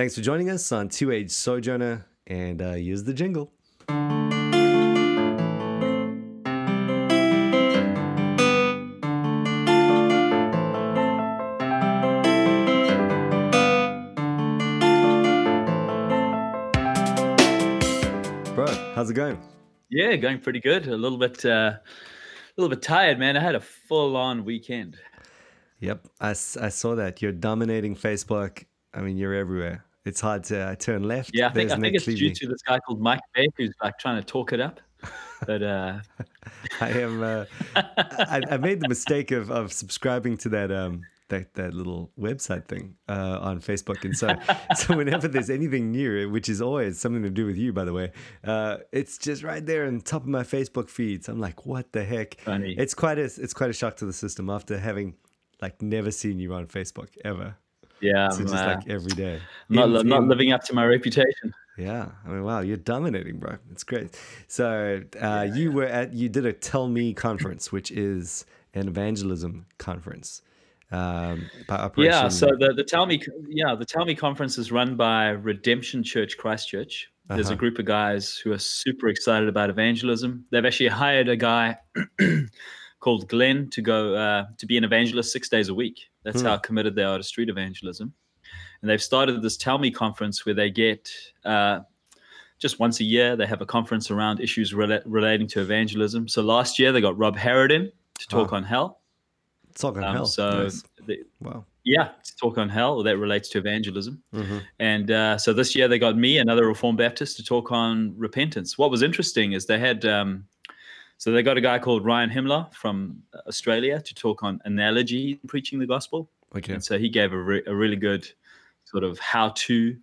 Thanks for joining us on Two Age Sojourner, and uh, use the jingle. Bro, how's it going? Yeah, going pretty good. A little bit, uh, a little bit tired, man. I had a full-on weekend. Yep, I saw that. You're dominating Facebook. I mean, you're everywhere. It's hard to uh, turn left. Yeah, I think There's I think it's due to this guy called Mike Beck who's like trying to talk it up. But uh, I am. Uh, I, I made the mistake of, of subscribing to that um that, that little website thing uh, on Facebook, and so so whenever there's anything new, which is always something to do with you, by the way, uh, it's just right there on top of my Facebook feeds. I'm like, what the heck? Funny. It's quite a it's quite a shock to the system after having like never seen you on Facebook ever. Yeah, So I'm, just like every day. not In- not in- living up to my reputation. yeah, I mean, wow, you're dominating, bro. It's great. So, uh, you were at you did a Tell Me conference, which is an evangelism conference. Um, Yeah, so the the Tell Me yeah the Tell Me conference is run by Redemption Church Christchurch. There's Uh-huh. a group of guys who are super excited about evangelism. They've actually hired a guy called Glenn to go uh, to be an evangelist six days a week. That's Hmm. how committed they are to street evangelism. And they've started this Tell Me conference where they get uh, just once a year they have a conference around issues rela- relating to evangelism. So last year they got Rob Harrod in to talk on hell. talk on Um, hell. so Nice. wow. yeah, to talk on hell that relates to evangelism. hmm And uh, so this year they got me, another Reformed Baptist, to talk on repentance. What was interesting is they had, um, so they got a guy called Ryan Himmler from Australia to talk on analogy in preaching the gospel. Okay. And so he gave a, re- a really good sort of how to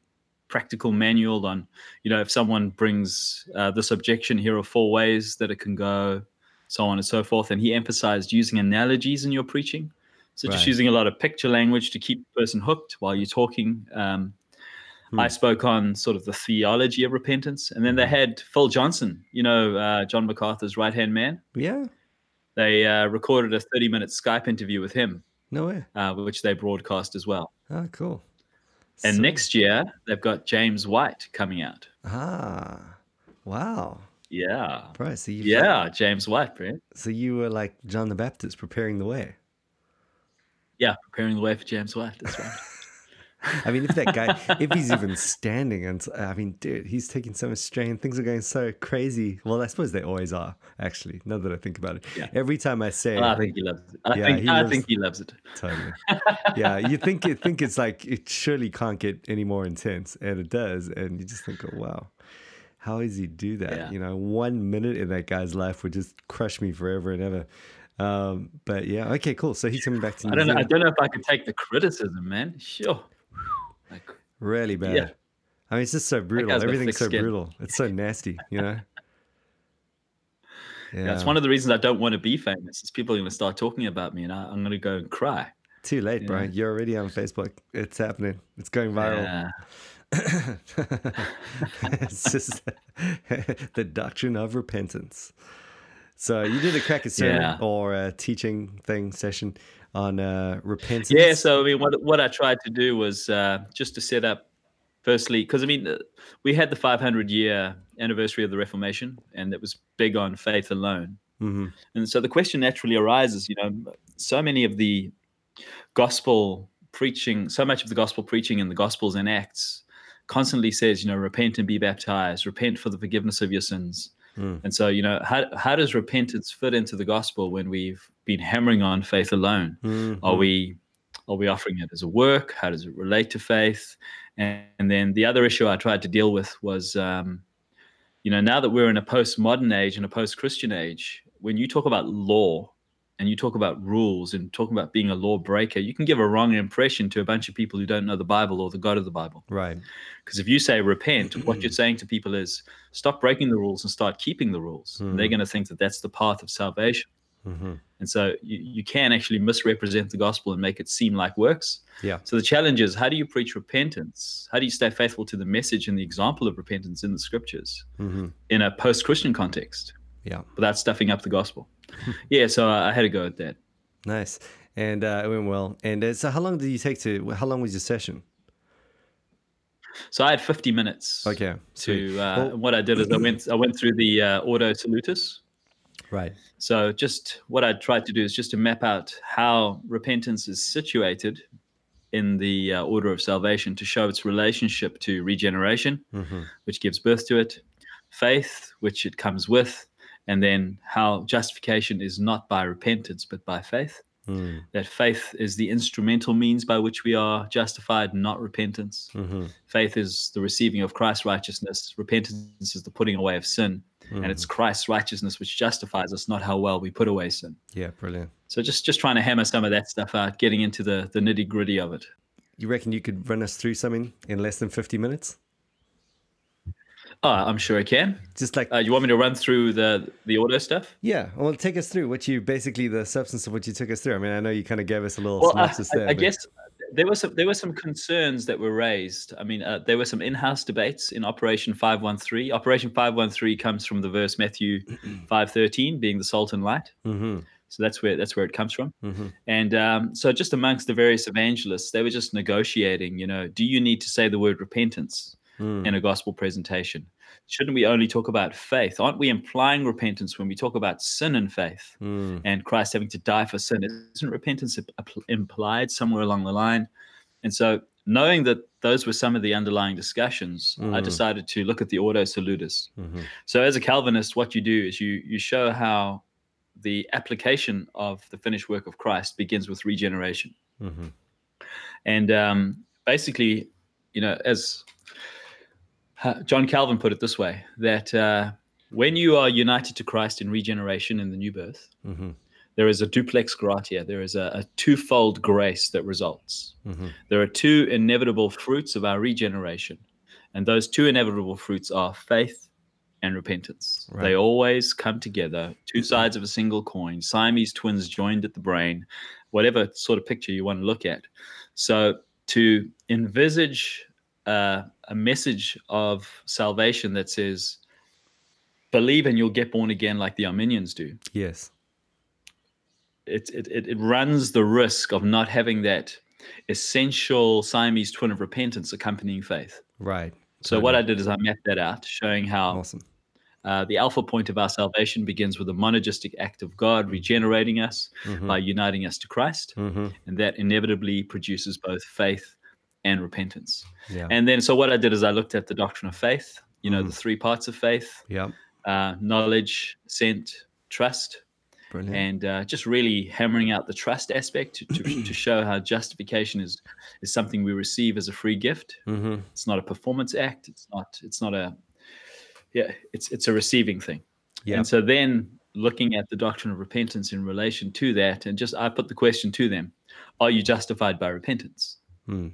practical manual on, you know, if someone brings uh, this objection, here are four ways that it can go, so on and so forth. And he emphasized using analogies in your preaching. So just using a lot of picture language to keep the person hooked while you're talking. Um, Hmm. I spoke on sort of the theology of repentance. And then they had Phil Johnson, you know, uh, John MacArthur's right hand man. Yeah. They uh, recorded a 30 minute Skype interview with him, No way. uh, which they broadcast as well. Oh, cool. And So- next year, they've got James White coming out. Ah. Wow. Yeah. Right. so you Yeah, James White, Brent. so you were like John the Baptist preparing the way. Yeah, preparing the way for James White. That's right. I mean, if that guy, if he's even standing, and I mean, dude, he's taking so much strain. Things are going so crazy. Well, I suppose they always are, actually. Now that I think about it, Yeah. every time I say, I think he loves it. I Yeah, think he I loves- think he loves it. totally, yeah, you think it, think it's like it surely can't get any more intense, and it does, and you just think, oh wow, how does he do that? Yeah. You know, one minute in that guy's life would just crush me forever and ever. Um, but yeah, okay, cool. So he's coming back to New I don't know. I don't know if I could take the criticism, man. Sure. Like, Really bad. Yeah. I mean, it's just so brutal. Everything's so skin. brutal. It's so nasty, you know? Yeah. it's one of the reasons I don't want to be famous. Is people are going to start talking about me, and I, I'm going to go and cry. Too late, bro. Yeah. You're already on Facebook. It's happening. It's going viral. Yeah. it's just the doctrine of repentance. So you did a cracker sermon Yeah. or a teaching thing session on uh, repentance. Yeah. So I mean, what what I tried to do was uh, just to set up, firstly, because I mean, uh, we had the 500 year anniversary of the Reformation, and it was big on faith alone. hmm And so the question naturally arises, you know, so many of the gospel preaching, so much of the gospel preaching in the gospels and acts constantly says, you know, repent and be baptized, repent for the forgiveness of your sins. Mm. And so, you know, how, how does repentance fit into the gospel when we've been hammering on faith alone? Mhm. Are we are we offering it as a work? How does it relate to faith? And, and then the other issue I tried to deal with was, um, you know, now that we're in a postmodern age and a post-Christian age, when you talk about law and you talk about rules and talk about being a lawbreaker, you can give a wrong impression to a bunch of people who don't know the Bible or the God of the Bible. Right. Because if you say repent, what you're saying to people is stop breaking the rules and start keeping the rules. And they're Mhm. going to think that that's the path of salvation. hmm And so you, you can actually misrepresent the gospel and make it seem like works. Yeah. So the challenge is how do you preach repentance? How do you stay faithful to the message and the example of repentance in the scriptures hmm in a post Christian context Yeah. without stuffing up the gospel? yeah, so I had a go at that. Nice. And uh, it went well. And uh, so, how long did you take to? How long was your session? So I had 50 minutes. Okay. To uh, Well- what I did is I went I went through the uh, Ordo Salutis. Right. So just what I tried to do is just to map out how repentance is situated in the uh, order of salvation to show its relationship to regeneration, hmm which gives birth to it, faith, which it comes with, and then how justification is not by repentance but by faith. Mm. That faith is the instrumental means by which we are justified, not repentance. hmm Faith is the receiving of Christ's righteousness. Repentance is the putting away of sin. And it's Christ's righteousness which justifies us, not how well we put away sin. Yeah, brilliant. So just just trying to hammer some of that stuff out, getting into the the nitty gritty of it. You reckon you could run us through something in less than 50 minutes? Oh, I'm sure I can. Just like, Uh, you want me to run through the the ordo stuff? yeah, well, take us through what you basically the substance of what you took us through. I mean, I know you kind of gave us a little Well, I, synopsis I- there. I but- guess there were some there were some concerns that were raised. I mean, uh, there were some in-house debates in Operation 513. Operation 513 comes from the verse Matthew 5:13, being the salt and light. Mhm, So that's where that's where it comes from. mhm, And um, so, just amongst the various evangelists, they were just negotiating. You know, do you need to say the word repentance mm, in a gospel presentation? Shouldn't we only talk about faith? Aren't we implying repentance when we talk about sin and faith mm, and Christ having to die for sin? Isn't repentance implied somewhere along the line? And so, knowing that those were some of the underlying discussions, I Mhm. decided to look at the Ordo Salutis. mhm, So, as a Calvinist, what you do is you you show how the application of the finished work of Christ begins with regeneration, mhm, and um, basically, you know, as uh, John Calvin put it this way, that uh, when you are united to Christ in regeneration in the new birth, mhm, there is a duplex gratia, there is a, a twofold grace that results. mhm. There are two inevitable fruits of our regeneration, and those two inevitable fruits are faith and repentance. Right. They always come together, two sides of a single coin, Siamese twins joined at the brain, whatever sort of picture you want to look at. So to envisage uh, a message of salvation that says, believe and you'll get born again like the Arminians do Yes. it, it, it, it runs the risk of not having that essential Siamese twin of repentance accompanying faith. Right. So what I did is I mapped that out, showing how Awesome. uh, the alpha point of our salvation begins with a monergistic act of God regenerating us Mhm, by uniting us to Christ, mhm, and that inevitably produces both faith and repentance. Yeah. And then, so what I did is I looked at the doctrine of faith. You know, Mhm. the three parts of faith: yeah. uh, knowledge, assent, trust. Brilliant. and uh, just really hammering out the trust aspect to, to, to show how justification is is something we receive as a free gift. hmm It's not a performance act. It's not. It's not a. Yeah, it's it's a receiving thing. Yeah. And so then looking at the doctrine of repentance in relation to that, and just I put the question to them: Are you justified by repentance? Mm.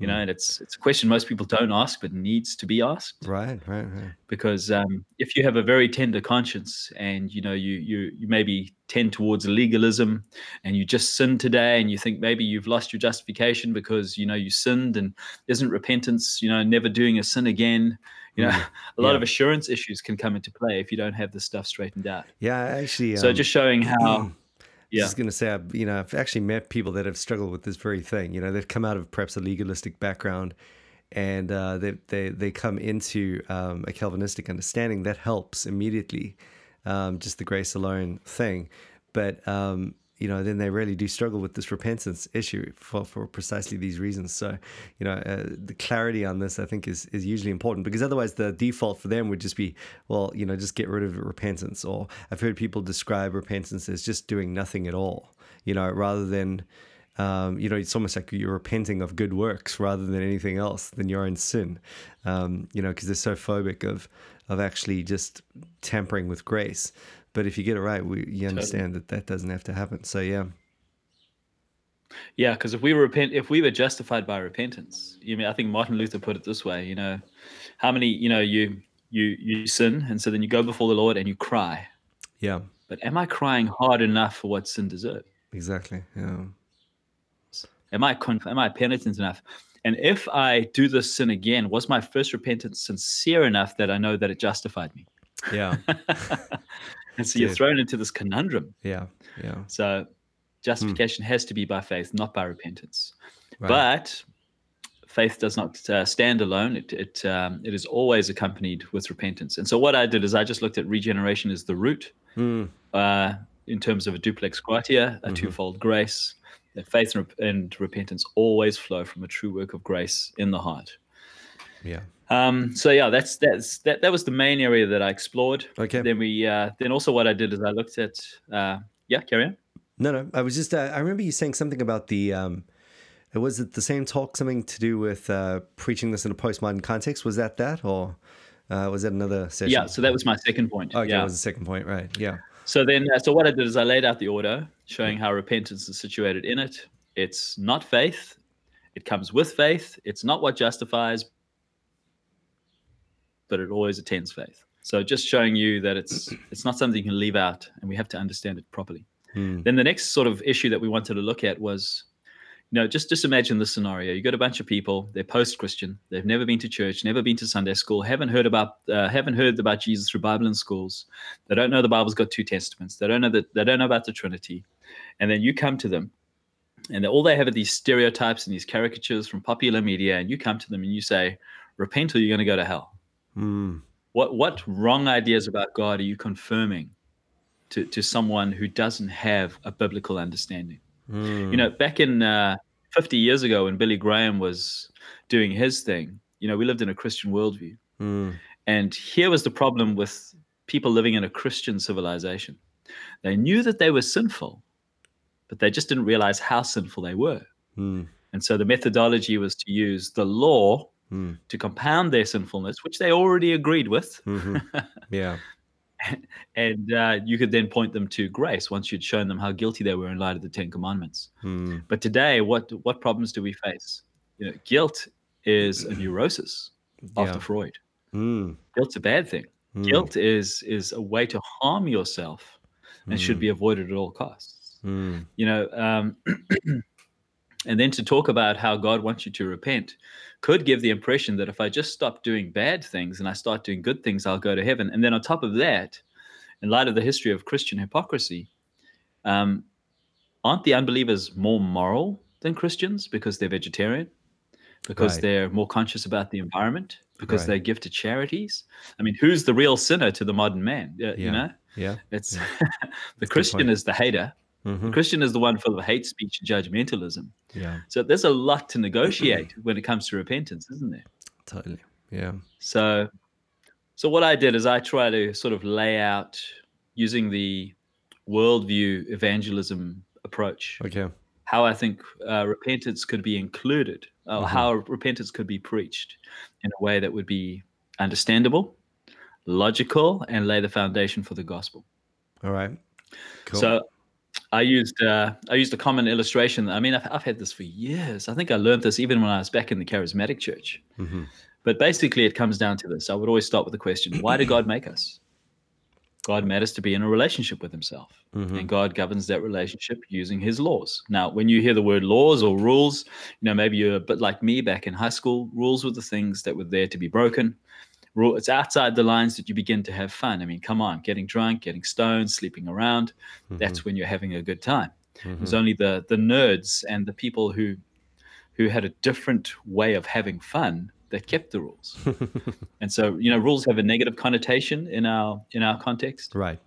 You know, and it's it's a question most people don't ask, but needs to be asked Right. Right. Right. because um, if you have a very tender conscience and you know you you you maybe tend towards legalism and you just sin today and you think maybe you've lost your justification because you know you sinned and isn't repentance you know never doing a sin again you know Mm. a lot Yeah. of assurance issues can come into play if you don't have this stuff straightened out Yeah. Actually. so um, just showing how yeah just going to say, I've, you know, I've actually met people that have struggled with this very thing. You know, they've come out of perhaps a legalistic background, and uh, they they they come into um, a Calvinistic understanding that helps immediately, um, just the grace alone thing. But um, you know, then they really do struggle with this repentance issue for, for precisely these reasons. So, you know, uh, the clarity on this, I think, is is usually important because otherwise the default for them would just be, well, you know, just get rid of repentance. Or I've heard people describe repentance as just doing nothing at all, you know, rather than, um, you know, it's almost like you're repenting of good works rather than anything else than your own sin, um, you know, because they're so phobic of of actually just tampering with grace. But if you get it right, we, you understand that that doesn't have to happen. So yeah, Yeah, because if we were repent, if we were justified by repentance, you mean I think Martin Luther put it this way. You know, how many you know you you you sin, and so then you go before the Lord and you cry. yeah, But am I crying hard enough for what sin deserved? exactly. Yeah, Am I am I penitent enough? And if I do this sin again, was my first repentance sincere enough that I know that it justified me? yeah, and so you're thrown into this conundrum. yeah, yeah. So justification has to be by faith, not by repentance. Right. But faith does not uh, stand alone. It it um, it is always accompanied with repentance. And so what I did is I just looked at regeneration as the root, Mm. uh, in terms of a duplex gratia, a Mhm. twofold grace. That faith and, rep- and repentance always flow from a true work of grace in the heart. Yeah. Um, so yeah, that's that's that. That was the main area that I explored. Okay. Then we uh, then also what I did is I looked at uh, yeah, carry on. No, no. I was just. Uh, I remember you saying something about the. Um, it was it the same talk? Something to do with uh, preaching this in a postmodern context? Was that that, or uh, was that another session? Yeah, so that was my second point. Okay, yeah. that was the second point, right? Yeah. So then, uh, so what I did is I laid out the order, showing how repentance is situated in it. It's not faith; it comes with faith. It's not what justifies, but it always attends faith. So just showing you that it's it's not something you can leave out, and we have to understand it properly. Hmm. Then the next sort of issue that we wanted to look at was, you know, just just imagine this scenario: you got a bunch of people, they're post-Christian, they've never been to church, never been to Sunday school, haven't heard about uh, haven't heard about Jesus through Bible in schools, they don't know the Bible's got two testaments, they don't know that they don't know about the Trinity, and then you come to them, and all they have are these stereotypes and these caricatures from popular media, and you come to them and you say, "Repent, or you're going to go to hell." Hmm. What what wrong ideas about God are you confirming to, to someone who doesn't have a biblical understanding? Hmm. You know, back in uh, 50 years ago when Billy Graham was doing his thing, you know, we lived in a Christian worldview. Hmm. And here was the problem with people living in a Christian civilization. They knew that they were sinful, but they just didn't realize how sinful they were. Hmm. And so the methodology was to use the law Hmm. to compound their sinfulness, which they already agreed with. Mhm. Yeah. and uh, you could then point them to grace once you'd shown them how guilty they were in light of the Ten Commandments. Hmm. But today, what what problems do we face? You know, guilt is a neurosis after Yeah. Freud. Hmm. Guilt's a bad thing. Hmm. Guilt is is a way to harm yourself and should Hmm. be avoided at all costs. Hmm. You know, um, and then to talk about how God wants you to repent could give the impression that if I just stop doing bad things and I start doing good things, I'll go to heaven. And then on top of that, in light of the history of Christian hypocrisy, um, aren't the unbelievers more moral than Christians because they're vegetarian, because Right. they're more conscious about the environment, because Right. they give to charities? I mean, who's the real sinner to the modern man? Yeah, Yeah. You know, Yeah. it's Yeah. the good Christian is the hater. Mhm. Christian is the one full of hate speech and judgmentalism. Yeah. So there's a lot to negotiate when it comes to repentance, isn't there? Totally. Yeah. So, so what I did is I try to sort of lay out using the worldview evangelism approach Okay. how I think uh, repentance could be included, or Mhm. how repentance could be preached in a way that would be understandable, logical, and lay the foundation for the gospel. All right. Cool. So I used uh, I used a common illustration. I mean, I've, I've had this for years. I think I learned this even when I was back in the charismatic church. Mhm. But basically, it comes down to this. I would always start with the question: Why did God make us? God made us to be in a relationship with Himself, Mhm. and God governs that relationship using His laws. Now, when you hear the word laws or rules, you know maybe you're a bit like me back in high school. Rules were the things that were there to be broken. Rule, it's outside the lines that you begin to have fun. I mean, come on, getting drunk, getting stoned, sleeping around. That's when you're having a good time. It was Mhm. only the the nerds and the people who who had a different way of having fun that kept the rules. and so, you know, rules have a negative connotation in our in our context. right.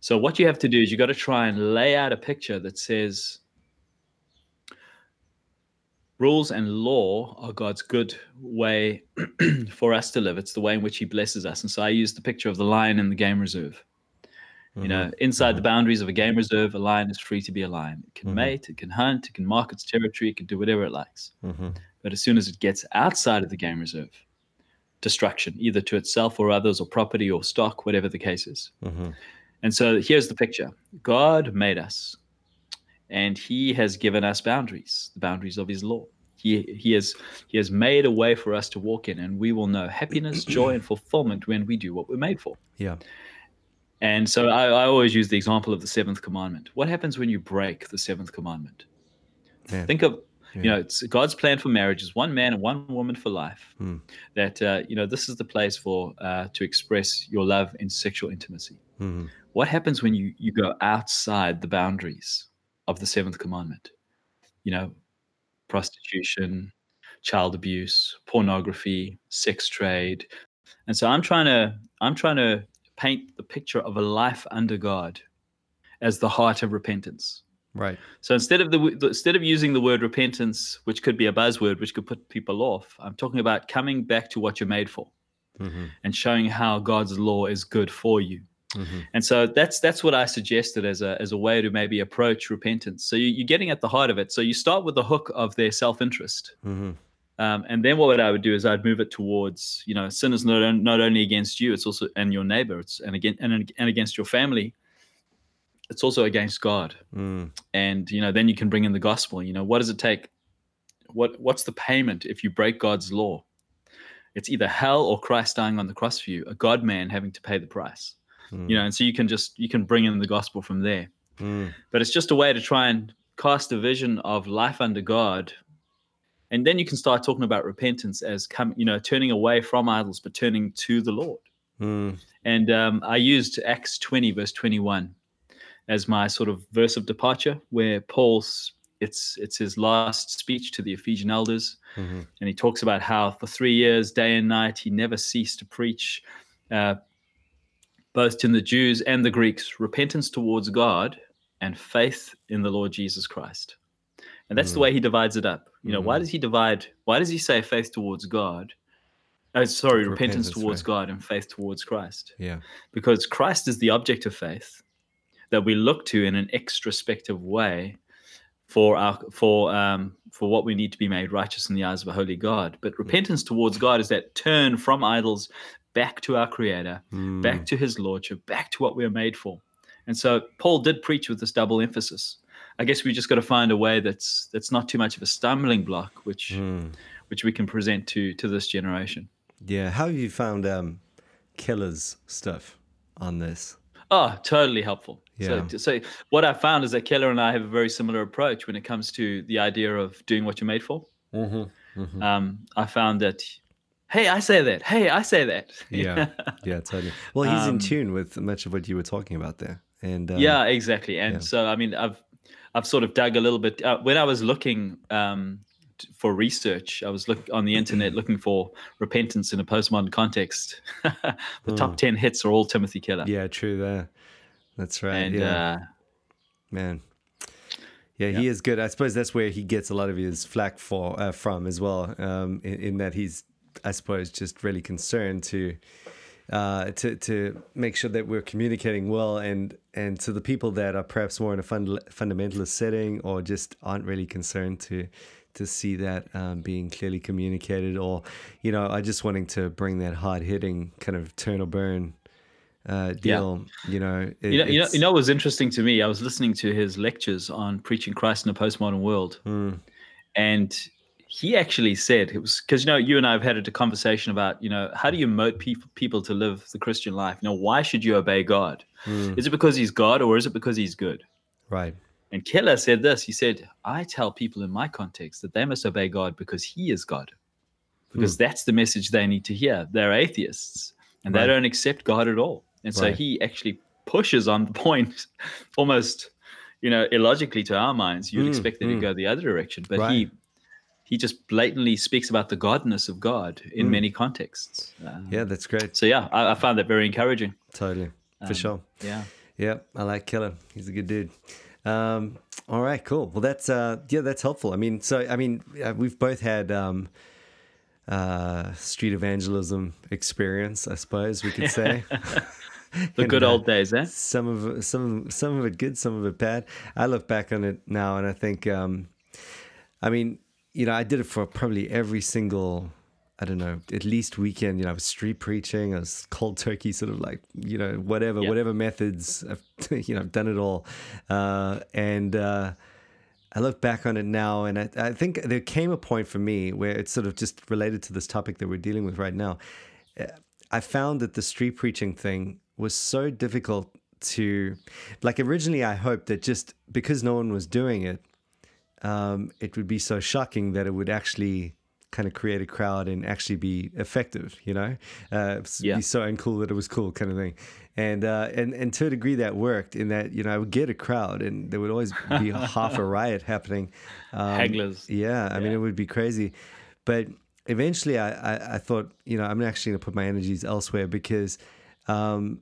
So what you have to do is you've got to try and lay out a picture that says rules and law are God's good way for us to live. It's the way in which he blesses us. And so I use the picture of the lion in the game reserve. You know, inside the boundaries of a game reserve, a lion is free to be a lion. It can Mhm. mate, it can hunt, it can mark its territory, it can do whatever it likes. hmm But as soon as it gets outside of the game reserve, destruction, either to itself or others, or property or stock, whatever the case is. hmm And so here's the picture God made us, and He has given us boundaries, the boundaries of His law. He, he, has, he has made a way for us to walk in, and we will know happiness, joy, and fulfillment when we do what we're made for. Yeah. And so I, I always use the example of the seventh commandment. What happens when you break the seventh commandment? Yeah. Think of, you know, it's God's plan for marriage is one man and one woman for life. Hmm. That uh, you know, this is the place for uh, to express your love in sexual intimacy. hmm What happens when you you go outside the boundaries of the seventh commandment? You know, prostitution, child abuse, pornography, sex trade. And so I'm trying to I'm trying to paint the picture of a life under God as the heart of repentance. Right. So instead of the instead of using the word repentance, which could be a buzzword, which could put people off, I'm talking about coming back to what you're made for, Mm-hmm. and showing how God's law is good for you. Mm-hmm. And so that's that's what I suggested as a as a way to maybe approach repentance. So you, you're getting at the heart of it. So you start with the hook of their self interest, Mm-hmm. um, and then what I would do is I'd move it towards you know sin is not not only against you, it's also and your neighbor, it's and again and and against your family. It's also against God Mm. and you know then you can bring in the gospel you know what does it take what what's the payment if you break god's law it's either hell or christ dying on the cross for you a god man having to pay the price Mm. you know and so you can just you can bring in the gospel from there Mm. but it's just a way to try and cast a vision of life under god and then you can start talking about repentance as come you know turning away from idols but turning to the lord Mm. and um, I used Acts 20, verse 21, as my sort of verse of departure, where Paul's it's it's his last speech to the Ephesian elders, Mhm. and he talks about how for three years, day and night, he never ceased to preach, uh, both to the Jews and the Greeks, repentance towards God and faith in the Lord Jesus Christ. And that's the Mm. way he divides it up. You know, why Mhm. does he divide? Why does he say faith towards God? Oh, sorry, repentance, Repentance, towards right. God and faith towards Christ Yeah. because Christ is the object of faith that we look to in an extrospective way for our for um for what we need to be made righteous in the eyes of a holy God. But repentance towards God is that turn from idols back to our Creator, Mm. back to His lordship, back to what we are made for. And so Paul did preach with this double emphasis. I guess we just got to find a way that's that's not too much of a stumbling block, which Mm. which we can present to to this generation. Yeah. How have you found um, Keller's stuff on this? Oh, totally helpful. Yeah. So, so what I found is that Keller and I have a very similar approach when it comes to the idea of doing what you're made for. Mm-hmm. Mm-hmm. Um, I found that, hey, I say that. Hey, I say that. Yeah. Yeah, totally. Well, he's in Um, tune with much of what you were talking about there. And um, yeah, exactly. And yeah. so, I mean, I've I've sort of dug a little bit uh, when I was looking um, for research. I was look on the internet looking for repentance in a postmodern context. the top ten hits are all Timothy Keller. Hmm. yeah, true there. That's right. and yeah, uh, man. Yeah, he is good. I suppose that's where he gets a lot of his flack for uh, from as well. Um, in, in that he's, I suppose, just really concerned to, uh, to to make sure that we're communicating well, and and to the people that are perhaps more in a fund, fundamentalist setting or just aren't really concerned to to see that um, being clearly communicated, or you know, I just wanting to bring that hard hitting kind of turn or burn uh, deal. You know, it- you know, you know, you know what was interesting to me? I was listening to his lectures on preaching Christ in a postmodern world, Mm, and he actually said it was because you know you and I have had a conversation about you know how do you motivate people people to live the Christian life? You know, why should you obey God? mm, Is it because He's God or is it because He's good? right. And Keller said this. He said, "I tell people in my context that they must obey God because He is God, because that's the message they need to hear. They're atheists and Right. they don't accept God at all. And so Right. he actually pushes on the point, almost, you know, illogically to our minds. You'd Mm, expect that mm. to go the other direction, but Right. he he just blatantly speaks about the godness of God in Mm. many contexts. Um, Yeah, that's great. So yeah, I, I found that very encouraging. Totally. For Um, sure. Yeah. Yeah, I like Keller. He's a good dude. Um, all right, cool. Well, that's uh, yeah, that's helpful. I mean, so I mean, uh, we've both had um, uh, street evangelism experience, I suppose we could say. The good old days, eh? Some of it- some some of it good, some of it bad. I look back on it now, and I think, um, I mean, you know, I did it for probably every single. I don't know, at least weekend, you know, I was street preaching, I was cold turkey, sort of like, you know, whatever, whatever methods, I've, you know, I've done it all. Uh, and uh, I look back on it now, and I, I think there came a point for me where it's sort of just related to this topic that we're dealing with right now. Uh, I found that the street preaching thing was so difficult to, like, originally I hoped that just because no one was doing it, um, it would be so shocking that it would actually kind of create a crowd and actually be effective, you know, uh, Yeah. be so uncool that it was cool kind of thing. And, uh, and, and to a degree that worked in that, you know, I would get a crowd and there would always be half a riot happening. Um, Hagglers. Yeah. I mean, it would be crazy. but eventually I, I, I thought, you know, I'm actually going to put my energies elsewhere because um,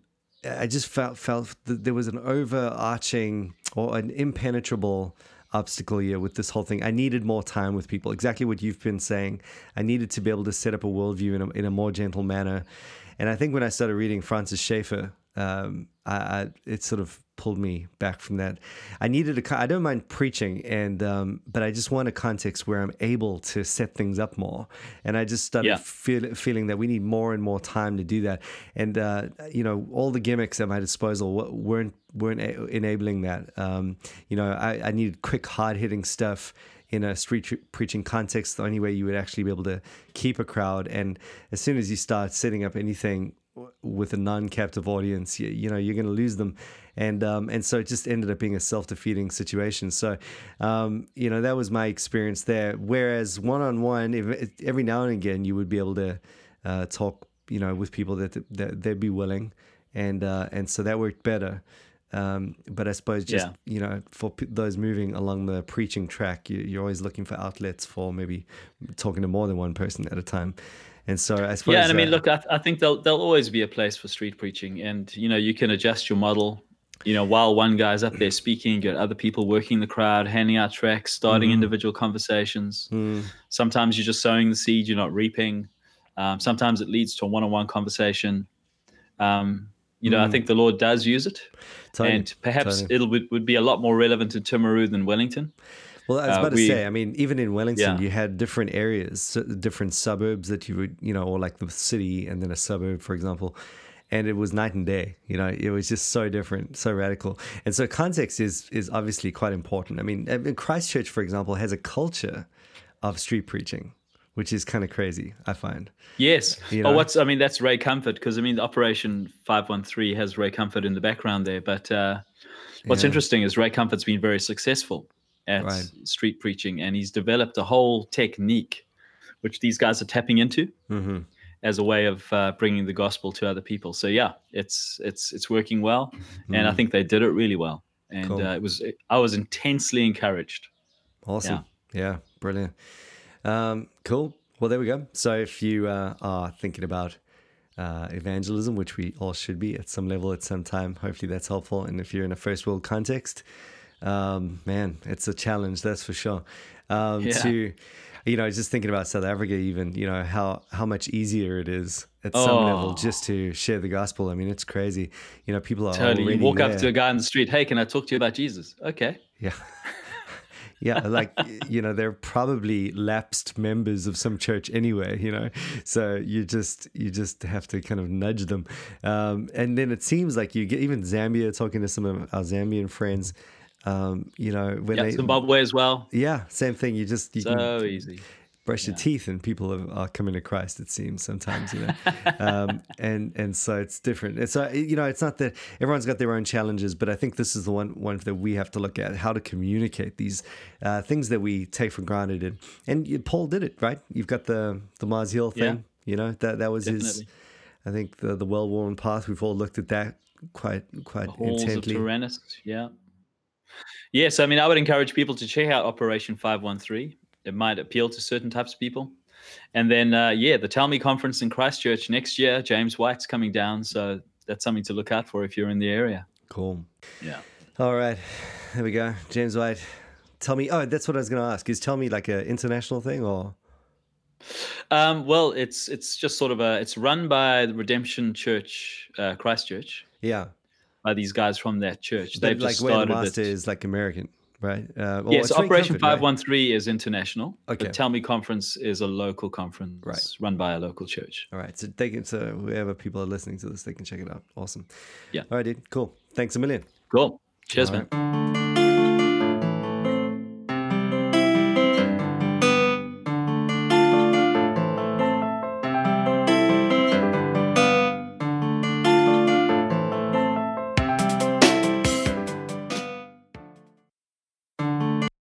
I just felt felt that there was an overarching or an impenetrable obstacle here with this whole thing. I needed more time with people. Exactly what you've been saying. I needed to be able to set up a worldview in a, in a more gentle manner. And I think when I started reading Francis Schaeffer, um, I, I, it sort of pulled me back from that. I needed a. I don't mind preaching, and um, but I just want a context where I'm able to set things up more. And I just started Yeah. feel, feeling that we need more and more time to do that. And uh, you know, all the gimmicks at my disposal weren't weren't enabling that. Um, you know, I, I needed quick, hard hitting stuff in a street preaching context. The only way you would actually be able to keep a crowd, and as soon as you start setting up anything with a non-captive audience, you, you know, you're going to lose them. And um, and so it just ended up being a self-defeating situation. So, um, you know, that was my experience there. Whereas one-on-one, if, every now and again, you would be able to uh, talk, you know, with people that, that they'd be willing, and uh, and so that worked better. Um, but I suppose just Yeah. you know, for p- those moving along the preaching track, you, you're always looking for outlets for maybe talking to more than one person at a time. And so I suppose, Yeah, and I mean, uh, look, I, th- I think there'll there'll always be a place for street preaching, and you know, you can adjust your model. You know, while one guy's up there speaking, you got other people working the crowd, handing out tracks, starting Mm-hmm. individual conversations. mm, Sometimes you're just sowing the seed, you're not reaping. Um, sometimes it leads to a one-on-one conversation. Um, you know, I think the Lord does use it, Mm. totally, and perhaps totally. it'll would, would be a lot more relevant in Timaru than Wellington. Well, I was Uh, about to say, I mean, even in Wellington, Yeah. you had different areas, different suburbs that you would, you know, or like the city and then a suburb, for example. And it was night and day, you know, it was just so different, so radical. And so context is is obviously quite important. I mean, Christchurch, for example, has a culture of street preaching, which is kind of crazy, I find. Yes. You Oh, what's I mean that's Ray Comfort because I mean Operation Five One Three has Ray Comfort in the background there. But uh, what's Yeah. interesting is Ray Comfort's been very successful at Right. street preaching, and he's developed a whole technique, which these guys are tapping into hmm as a way of uh, bringing the gospel to other people. So yeah, it's it's it's working well, and I think they did it really well. And. Cool. uh, it was I was intensely encouraged. Awesome. Yeah, brilliant. Um, cool. Well, there we go. So if you uh, are thinking about uh, evangelism, which we all should be at some level at some time, hopefully that's helpful. And if you're in a first world context, um, man, it's a challenge, that's for sure. Um, Yeah. To, you know, just thinking about South Africa, even, you know, how, how much easier it is at some level Oh. just to share the gospel. I mean, it's crazy. You know, people are Totally. You walk there. up to a guy in the street, hey, can I talk to you about Jesus? Okay. Yeah. Yeah, like you know, they're probably lapsed members of some church anyway, you know. So you just you just have to kind of nudge them, um, and then it seems like you get even Zambia talking to some of our Zambian friends, um, you know, when Yeah, they Zimbabwe as well. yeah, same thing. You just you can So easy. brush your teeth and people are, are coming to Christ. It seems sometimes, you know, um, and and so it's different. It's uh, you know, it's not that everyone's got their own challenges, but I think this is the one one that we have to look at how to communicate these uh, things that we take for granted. And and you- Paul did it right. You've got the the Mars Hill thing. Yeah. You know that that was his. I think the the well worn path. We've all looked at that quite quite Halls of intently. Tyrannus. Yeah. Yes, I mean, I would encourage people to check out Operation 513. It might appeal to certain types of people. And then, uh, yeah, the Tell Me conference in Christchurch next year. James White's coming down. So that's something to look out for if you're in the area. Cool. Yeah. All right, there we go. James White. Tell me. Oh, that's what I was going to ask. Is tell me like an international thing or? Um, well, it's it's just sort of a it's run by the Redemption Church, uh, Christchurch, Yeah. By these guys from that church. They've like just where the started it. is like American, right? Uh, well, Yes, it's Ray Operation 513 is international. Okay. The Tell Me conference is a local conference Right. run by a local church. All right, so they can, so whoever people are listening to this, they can check it out. Awesome. Yeah. All right, dude. Cool. Thanks a million. Cool. Cheers, All man. right.